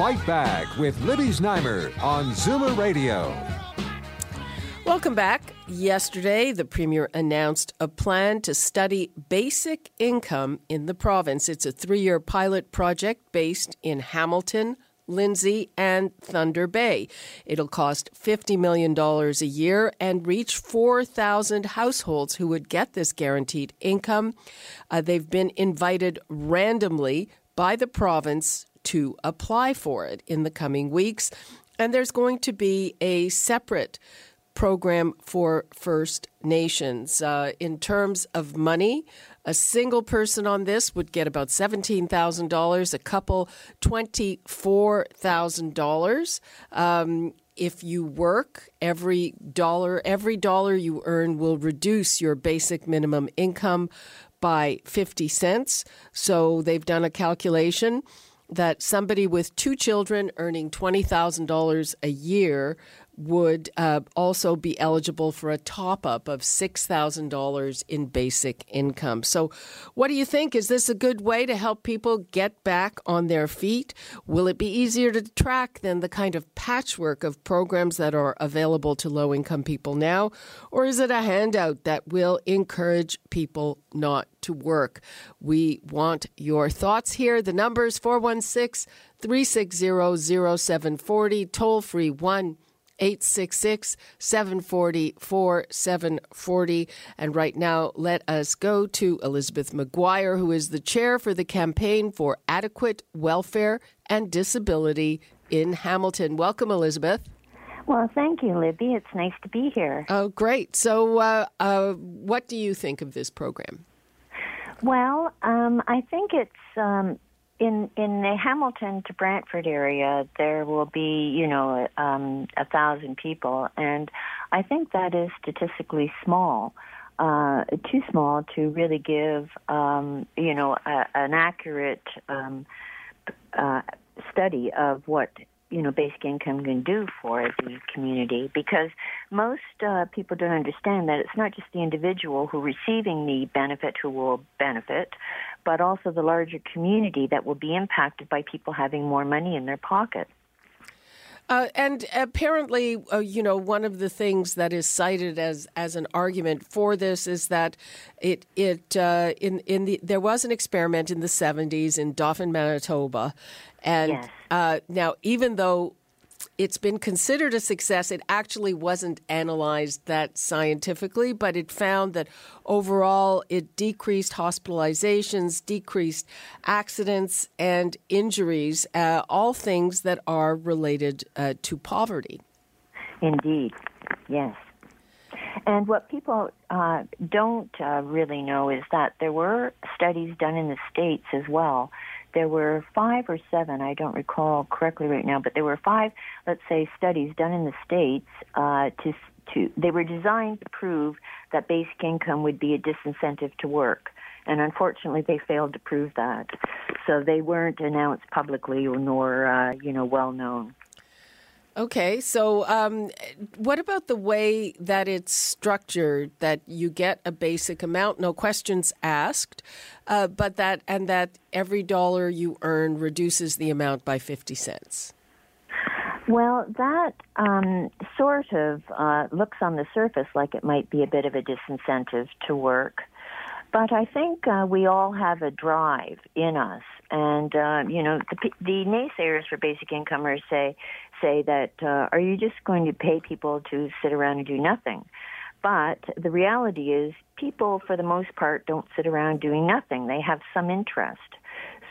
Fight Back with Libby Znaimer on Zoomer Radio. Welcome back. Yesterday, the Premier announced a plan to study basic income in the province. It's a three year pilot project based in Hamilton, Lindsay, and Thunder Bay. It'll cost $50 million a year and reach 4,000 households who would get this guaranteed income. Uh, they've been invited randomly by the province to apply for it in the coming weeks. And there's going to be a separate program for First Nations. Uh, in terms of money, a single person on this would get about $17,000, a couple $24,000. Um, if you work, every dollar, every dollar you earn will reduce your basic minimum income by 50 cents. So they've done a calculation that somebody with two children earning $20,000 a year would uh, also be eligible for a top up of $6,000 in basic income. So, what do you think? Is this a good way to help people get back on their feet? Will it be easier to track than the kind of patchwork of programs that are available to low income people now? Or is it a handout that will encourage people not to work? We want your thoughts here. The number is 416 360 0740, toll free 1 866 740 4740. And right now, let us go to Elizabeth McGuire, who is the chair for the Campaign for Adequate Welfare and Disability in Hamilton. Welcome, Elizabeth. Well, thank you, Libby. It's nice to be here. Oh, great. So, uh, uh, what do you think of this program? Well, um, I think it's um, in in the Hamilton to Brantford area, there will be you know um, a thousand people, and I think that is statistically small, uh, too small to really give um, you know a, an accurate um, uh, study of what you know basic income can do for the community because most uh, people don't understand that it's not just the individual who receiving the benefit who will benefit but also the larger community that will be impacted by people having more money in their pocket uh, and apparently, uh, you know, one of the things that is cited as as an argument for this is that it it uh, in in the there was an experiment in the seventies in Dauphin, Manitoba, and yes. Uh, now even though it's been considered a success. It actually wasn't analyzed that scientifically, but it found that overall it decreased hospitalizations, decreased accidents and injuries, uh, all things that are related uh, to poverty. Indeed, yes. And what people uh, don't uh, really know is that there were studies done in the States as well there were five or seven, I don't recall correctly right now, but there were five, let's say, studies done in the states uh, to to they were designed to prove that basic income would be a disincentive to work. And unfortunately, they failed to prove that. So they weren't announced publicly nor, uh, you know, well known. Okay, so um, what about the way that it's structured? That you get a basic amount, no questions asked, uh, but that and that every dollar you earn reduces the amount by fifty cents. Well, that um, sort of uh, looks on the surface like it might be a bit of a disincentive to work. But I think uh, we all have a drive in us, and uh, you know, the, the naysayers for basic incomers say say that uh, are you just going to pay people to sit around and do nothing? But the reality is, people for the most part don't sit around doing nothing. They have some interest.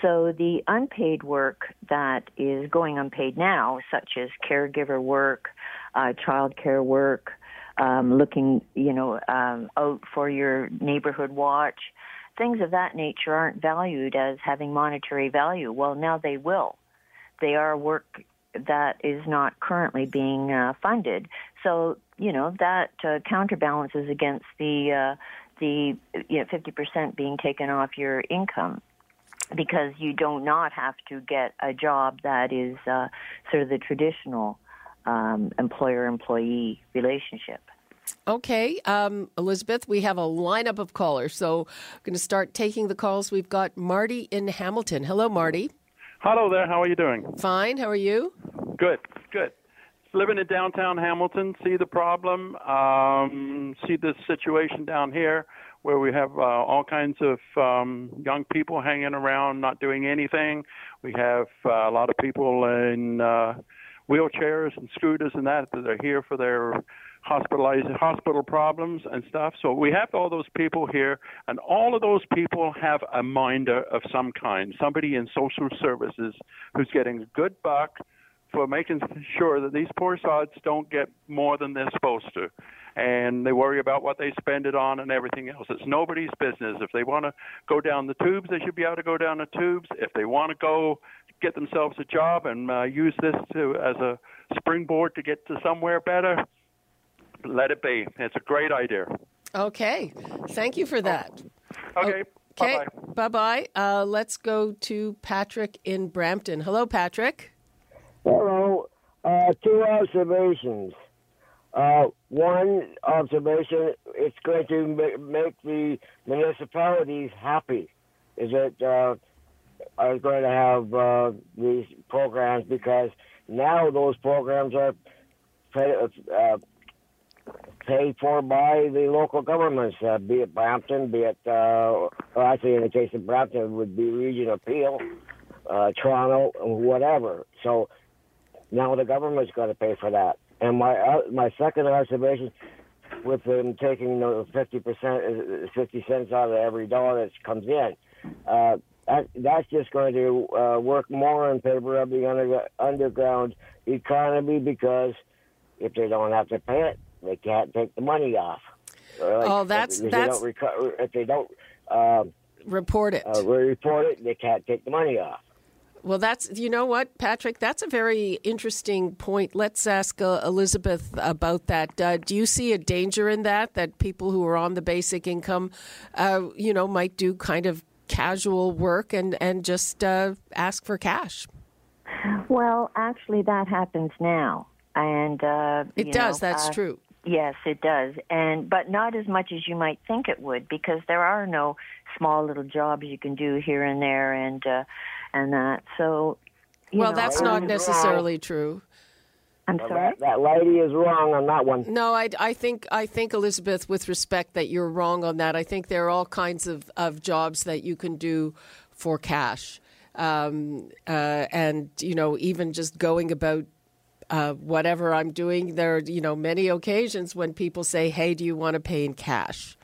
So the unpaid work that is going unpaid now, such as caregiver work, uh, child care work, um, looking, you know, um, out for your neighborhood watch, things of that nature aren't valued as having monetary value. Well, now they will they are work that is not currently being uh, funded. So you know that uh, counterbalances against the uh, the you know, 50% being taken off your income because you do not have to get a job that is uh, sort of the traditional um, employer-employee relationship. Okay, um, Elizabeth, we have a lineup of callers, so I'm going to start taking the calls. We've got Marty in Hamilton. Hello, Marty. Hello there. How are you doing? Fine. How are you? Good. Good. Living in downtown Hamilton, see the problem, um, see the situation down here where we have uh, all kinds of um, young people hanging around, not doing anything. We have uh, a lot of people in uh, wheelchairs and scooters and that that are here for their hospitalized hospital problems and stuff. So we have all those people here, and all of those people have a minder of some kind, somebody in social services who's getting a good buck for making sure that these poor sods don't get more than they're supposed to. And they worry about what they spend it on and everything else. It's nobody's business. If they want to go down the tubes, they should be able to go down the tubes. If they want to go get themselves a job and uh, use this to as a springboard to get to somewhere better, let it be. It's a great idea. Okay. Thank you for that. Okay. Okay. Bye bye. Uh, let's go to Patrick in Brampton. Hello, Patrick. Hello. Uh, two observations. Uh, one observation: it's going to make the municipalities happy. Is that uh, are going to have uh, these programs because now those programs are uh, paid for by the local governments, uh, be it Brampton, be it, uh, well, actually in the case of Brampton, it would be Region of Peel, uh, Toronto, whatever. So now the government's going to pay for that. And my uh, my second observation, with them taking the fifty percent, uh, fifty cents out of every dollar that comes in, uh, that, that's just going to uh, work more in favor of the under, underground economy because if they don't have to pay it, they can't take the money off. Like, oh, that's if, that's they don't if they don't um, report it. Uh, report it, they can't take the money off. Well, that's you know what, Patrick. That's a very interesting point. Let's ask uh, Elizabeth about that. Uh, do you see a danger in that? That people who are on the basic income, uh, you know, might do kind of casual work and and just uh, ask for cash. Well, actually, that happens now and uh, it does. Know, that's uh, true. Yes, it does, and but not as much as you might think it would, because there are no small little jobs you can do here and there, and uh, and that. So, well, know, that's not necessarily wrong. true. I'm well, sorry. That, that, lady is wrong on that one. No, I, I think I think Elizabeth, with respect, that you're wrong on that. I think there are all kinds of, of jobs that you can do for cash, um, uh, and you know, even just going about uh, whatever I'm doing. There are, you know, many occasions when people say, hey, do you want to pay in cash?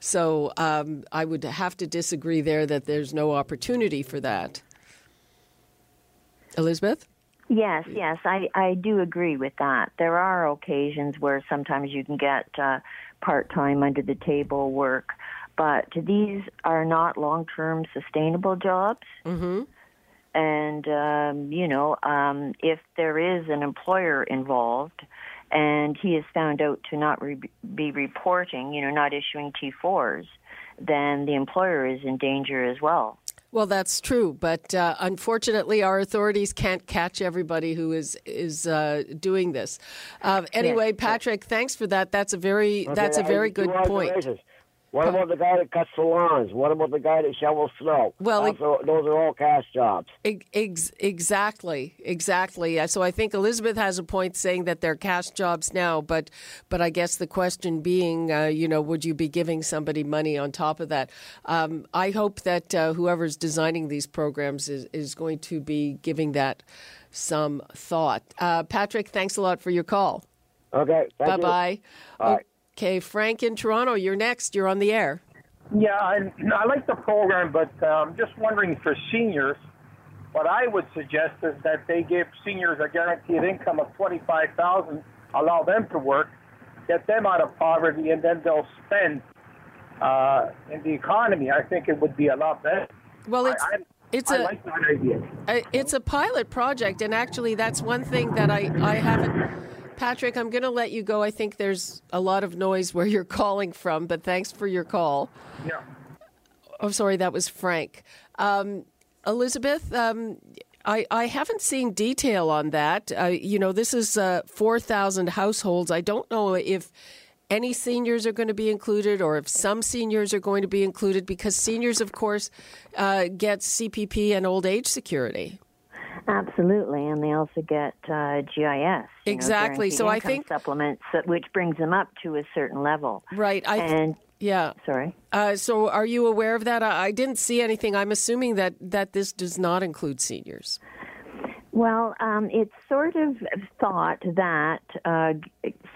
So um, I would have to disagree there that there's no opportunity for that. Elizabeth? Yes, yes, I, I do agree with that. There are occasions where sometimes you can get uh, part time under the table work, but these are not long term sustainable jobs. Mm-hmm. And, um, you know, um, if there is an employer involved and he is found out to not re- be reporting, you know, not issuing T4s, then the employer is in danger as well. Well, that's true, but uh, unfortunately, our authorities can't catch everybody who is is uh, doing this. Uh, anyway, Patrick, thanks for that. That's a very okay, that's a very good point. What about the guy that cuts the lawns? What about the guy that shovels snow? Well, also, those are all cash jobs. Ex- exactly, exactly. So I think Elizabeth has a point saying that they're cash jobs now, but but I guess the question being, uh, you know, would you be giving somebody money on top of that? Um, I hope that uh, whoever's designing these programs is is going to be giving that some thought. Uh, Patrick, thanks a lot for your call. Okay. Bye bye. Okay, Frank in Toronto, you're next. You're on the air. Yeah, I, I like the program, but uh, I'm just wondering for seniors, what I would suggest is that they give seniors a guaranteed income of twenty-five thousand, allow them to work, get them out of poverty, and then they'll spend uh, in the economy. I think it would be a lot better. Well, it's. I, It's I a like that idea. It's a pilot project, and actually, that's one thing that I, I haven't. Patrick, I'm going to let you go. I think there's a lot of noise where you're calling from, but thanks for your call. Yeah. Oh, sorry, that was Frank. Um, Elizabeth, um, I, I haven't seen detail on that. Uh, you know, this is uh, 4,000 households. I don't know if any seniors are going to be included or if some seniors are going to be included because seniors, of course, uh, get CPP and old age security. Absolutely, and they also get uh, GIS. you know, Exactly. So I think- supplements, which brings them up to a certain level. Right. I And yeah. sorry. Uh, so, are you aware of that? I, I didn't see anything. I'm assuming that that this does not include seniors. Well, um, it's sort of thought that uh,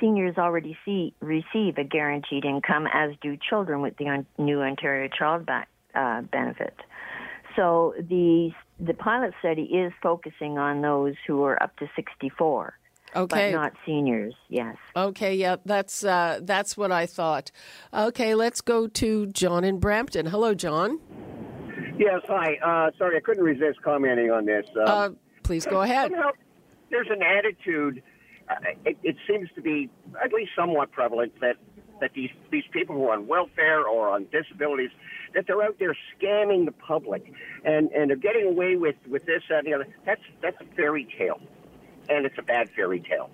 seniors already see, receive a guaranteed income, as do children with the on, new Ontario Child ba- uh, Benefit. So the the pilot study is focusing on those who are up to 64, Okay. but not seniors. Yes. Okay. Yeah. That's uh, that's what I thought. Okay. Let's go to John in Brampton. Hello, John. Yes, hi. Uh, sorry, I couldn't resist commenting on this. Um, Uh, please go ahead. you know, there's an attitude. Uh, it, it seems to be at least somewhat prevalent that that these these people who are on welfare or on disabilities that they're out there scamming the public and and they're getting away with with this and the other. That's that's a fairy tale, and it's a bad fairy tale.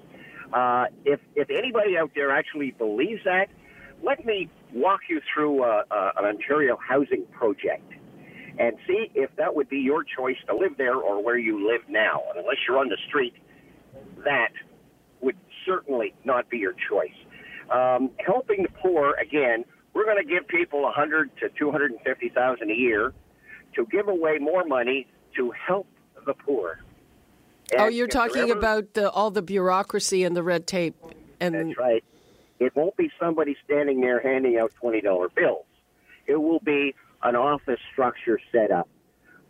Uh, if if anybody out there actually believes that, let me walk you through uh, uh, an Ontario housing project and see if that would be your choice to live there or where you live now. And unless you're on the street, that would certainly not be your choice. Um, helping the poor again, we're going to give people 100 to 250 thousand a year to give away more money to help the poor. oh, you're talking ever- about the, all the bureaucracy and the red tape. And That's right. It won't be somebody standing there handing out twenty dollar bills. It will be an office structure set up,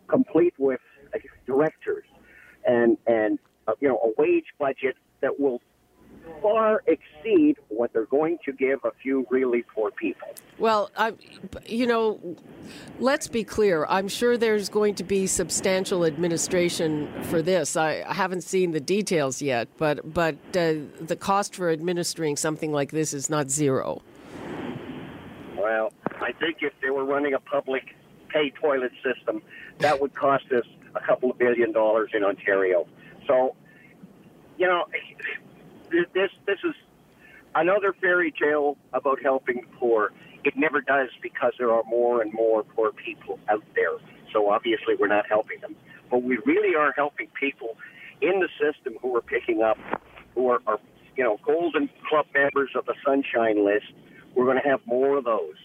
complete with directors and and uh, you know a wage budget that will far exceed what they're going to give a few really poor people. Well, I, you know, let's be clear. I'm sure there's going to be substantial administration for this. I haven't seen the details yet, but but uh, the cost for administering something like this is not zero. Well, I think if they were running a public pay toilet system, that would cost us a couple of billion dollars in Ontario. So, you know, this this is another fairy tale about helping the poor. It never does because there are more and more poor people out there. So obviously we're not helping them. But we really are helping people in the system who are picking up, who are, are you know, Golden Club members of the Sunshine List. We're going to have more of those.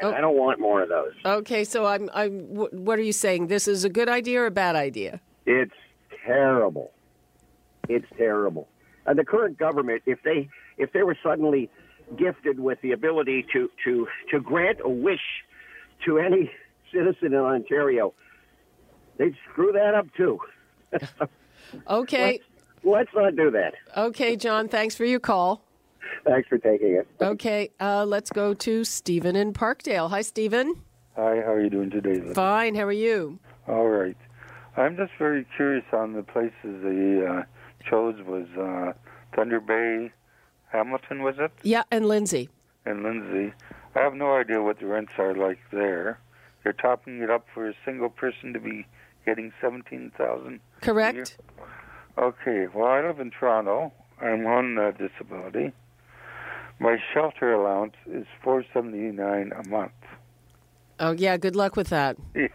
And Oh. I don't want more of those. Okay, so I'm I'm. What are you saying? This is a good idea or a bad idea? It's terrible. It's terrible. And the current government, if they if they were suddenly gifted with the ability to to to grant a wish to any citizen in Ontario, they'd screw that up too. Okay, Let's not do that. okay, John. Thanks for your call. Thanks for taking it. Okay, uh, let's go to Stephen in Parkdale. Hi, Stephen. Hi, how are you doing today? Liz? Fine. How are you? All right. I'm just very curious on the places they uh, chose was uh, Thunder Bay, Hamilton, was it, Yeah, and Lindsay. and Lindsay. I have no idea what the rents are like there. They're topping it up for a single person to be getting seventeen thousand. Correct. Okay. Well, I live in Toronto. I'm on uh, disability. My shelter allowance is four seventy nine a month. Oh, yeah. Good luck with that. Yeah,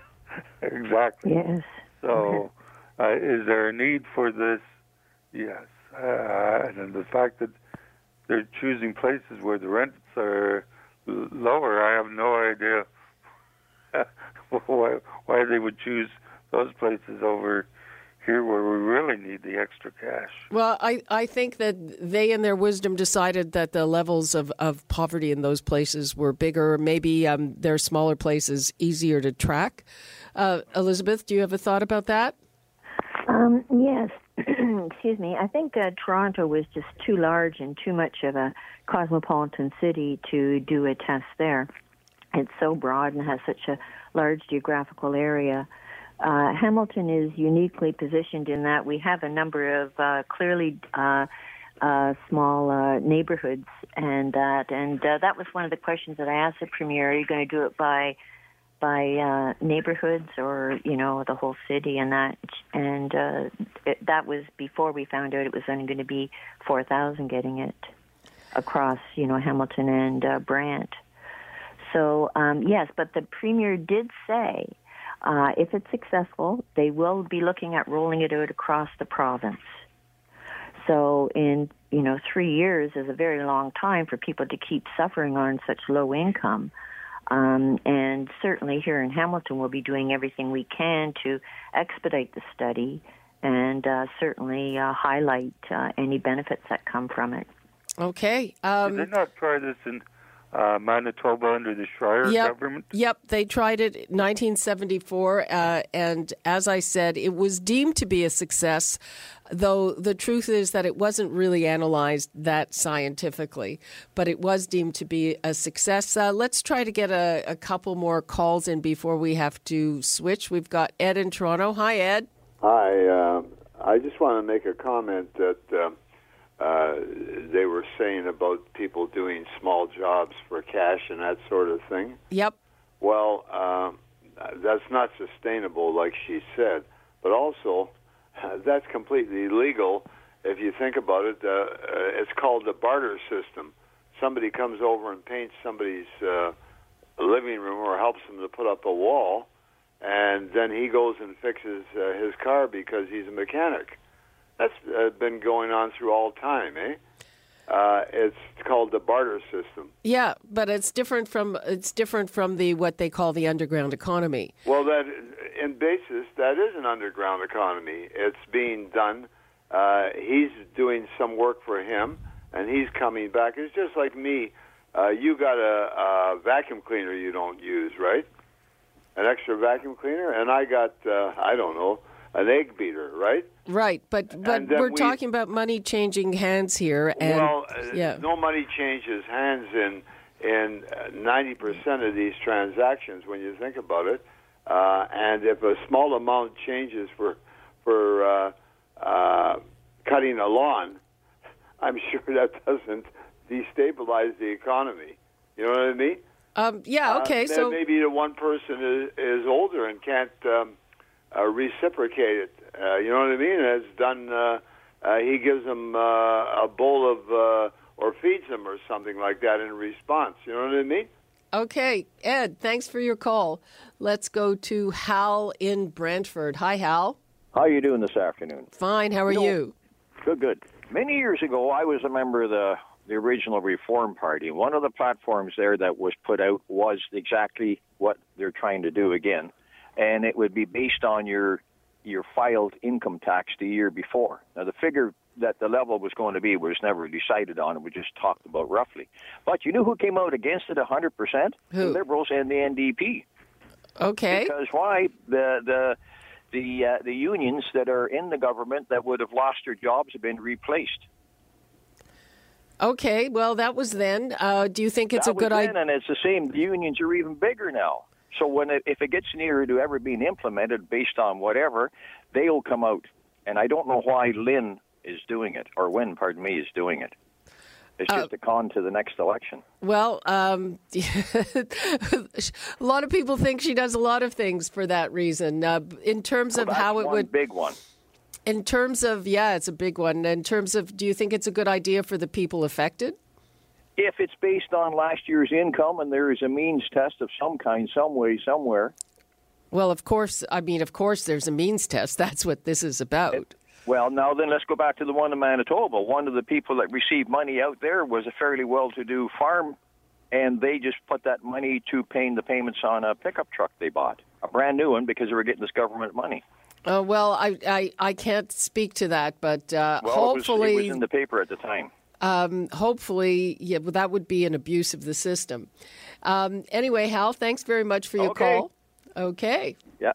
exactly. Yes. So, uh, is there a need for this? Yes. Uh, and the fact that they're choosing places where the rents are lower, I have no idea why, why they would choose those places over here where we really need the extra cash. Well, I, I think that they, in their wisdom, decided that the levels of, of poverty in those places were bigger. Maybe um, their smaller places easier to track. Uh, Elizabeth, do you have a thought about that? Um, yes. Excuse me. I think uh, Toronto was just too large and too much of a cosmopolitan city to do a test there. It's so broad and has such a large geographical area. uh, Hamilton is uniquely positioned in that we have a number of uh, clearly uh, uh, small uh, neighborhoods, and that and that was one of the questions that I asked the premier: Are you going to do it by by uh, neighborhoods or you know the whole city and that? And uh, it, that was before we found out it was only going to be four thousand getting it across you know Hamilton and uh, Brant. So um, yes, but the premier did say uh, if it's successful, they will be looking at rolling it out across the province. So in you know three years is a very long time for people to keep suffering on such low income. Um, and certainly here in Hamilton, we'll be doing everything we can to expedite the study and uh, certainly uh, highlight uh, any benefits that come from it. Okay. Um, Did they not try this in uh, Manitoba under the Schreyer yep, government? Yep, they tried it in 1974, uh, and as I said, it was deemed to be a success, though the truth is that it wasn't really analyzed that scientifically, but it was deemed to be a success. Uh, let's try to get a, a, couple more calls in before we have to switch. We've got Ed in Toronto. Hi, Ed. Hi. Uh, I just want to make a comment that uh, they were saying about people doing small jobs for cash and that sort of thing. Yep. Well, uh, that's not sustainable, like she said. But also, uh, that's completely illegal. If you think about it, uh, uh, it's called the barter system. Somebody comes over and paints somebody's uh, living room or helps them to put up a wall, and then he goes and fixes uh, his car because he's a mechanic that's uh, been going on through all time, eh? Uh, it's called the barter system. Yeah, but it's different from it's different from the what they call the underground economy. Well, that in basis that is an underground economy. It's being done. Uh, he's doing some work for him, and he's coming back. It's just like me. Uh, you got a, a vacuum cleaner you don't use, right? An extra vacuum cleaner, and I got uh, I don't know an egg beater, right? Right, but but we're we, talking about money changing hands here, and well, uh, yeah. no money changes hands in in ninety percent of these transactions when you think about it. Uh, and if a small amount changes for for uh, uh, cutting a lawn, I'm sure that doesn't destabilize the economy. You know what I mean? Um, yeah. Uh, okay. so maybe the one person is, is older and can't. Um, uh, reciprocate. Uh, you know what I mean? Has done. Uh, uh, he gives them uh, a bowl of uh, or feeds them or something like that in response. You know what I mean? Okay, Ed. Thanks for your call. Let's go to Hal in Brantford. Hi, Hal. How are you doing this afternoon? Fine. How are you? you? Good, good. Many years ago, I was a member of the the original Reform Party. One of the platforms there that was put out was exactly what they're trying to do again and it would be based on your your filed income tax the year before. Now, the figure that the level was going to be was never decided on. It was just talked about roughly. But you know who came out against it 100%? Who? The Liberals and the NDP. Okay. Because why? The the the uh, the unions that are in the government that would have lost their jobs have been replaced. Okay, well, that was then. Uh, do you think it's that a good idea? And it's the same. The unions are even bigger now. So when it, if it gets nearer to ever being implemented based on whatever, they'll come out. And I don't know why Lynn is doing it, or Wynne, pardon me, is doing it. It's just uh, a con to the next election. Well, um, a lot of people think she does a lot of things for that reason. Uh, in terms well, of how it would, big one. In terms of yeah, it's a big one. In terms of, do you think it's a good idea for the people affected? If it's based on last year's income and there is a means test of some kind, some way, somewhere. Well, of course, I mean, of course, there's a means test. That's what this is about. It, well, now then, let's go back to the one in Manitoba. One of the people that received money out there was a fairly well-to-do farm, and they just put that money to paying the payments on a pickup truck they bought, a brand new one, because they were getting this government money. Uh, well, I, I, I can't speak to that, but uh, well, hopefully it was, it was in the paper at the time um, hopefully, yeah, well, that would be an abuse of the system. Um, anyway, Hal, thanks very much for your okay. call. Okay. Yeah.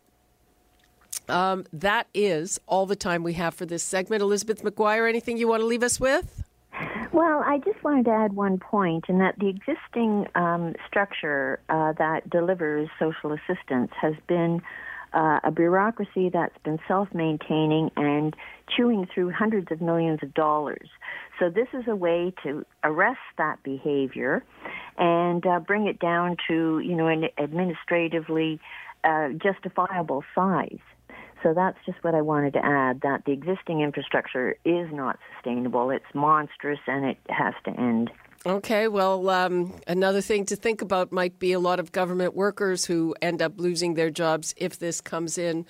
Um, that is all the time we have for this segment. Elizabeth McGuire, anything you want to leave us with? Well, I just wanted to add one point, in that the existing um, structure uh, that delivers social assistance has been uh, a bureaucracy that's been self maintaining and chewing through hundreds of millions of dollars. So, this is a way to arrest that behavior and uh, bring it down to, you know, an administratively uh, justifiable size. So that's just what I wanted to add that the existing infrastructure is not sustainable. It's monstrous and it has to end. Okay, well, um, another thing to think about might be a lot of government workers who end up losing their jobs if this comes in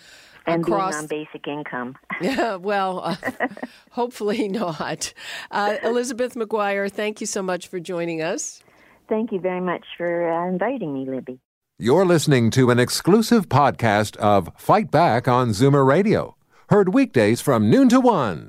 and across. being on basic income. yeah, well, uh, hopefully not. Uh, Elizabeth McGuire, thank you so much for joining us. Thank you very much for uh, inviting me, Libby. You're listening to an exclusive podcast of Fight Back on Zoomer Radio, heard weekdays from noon to one.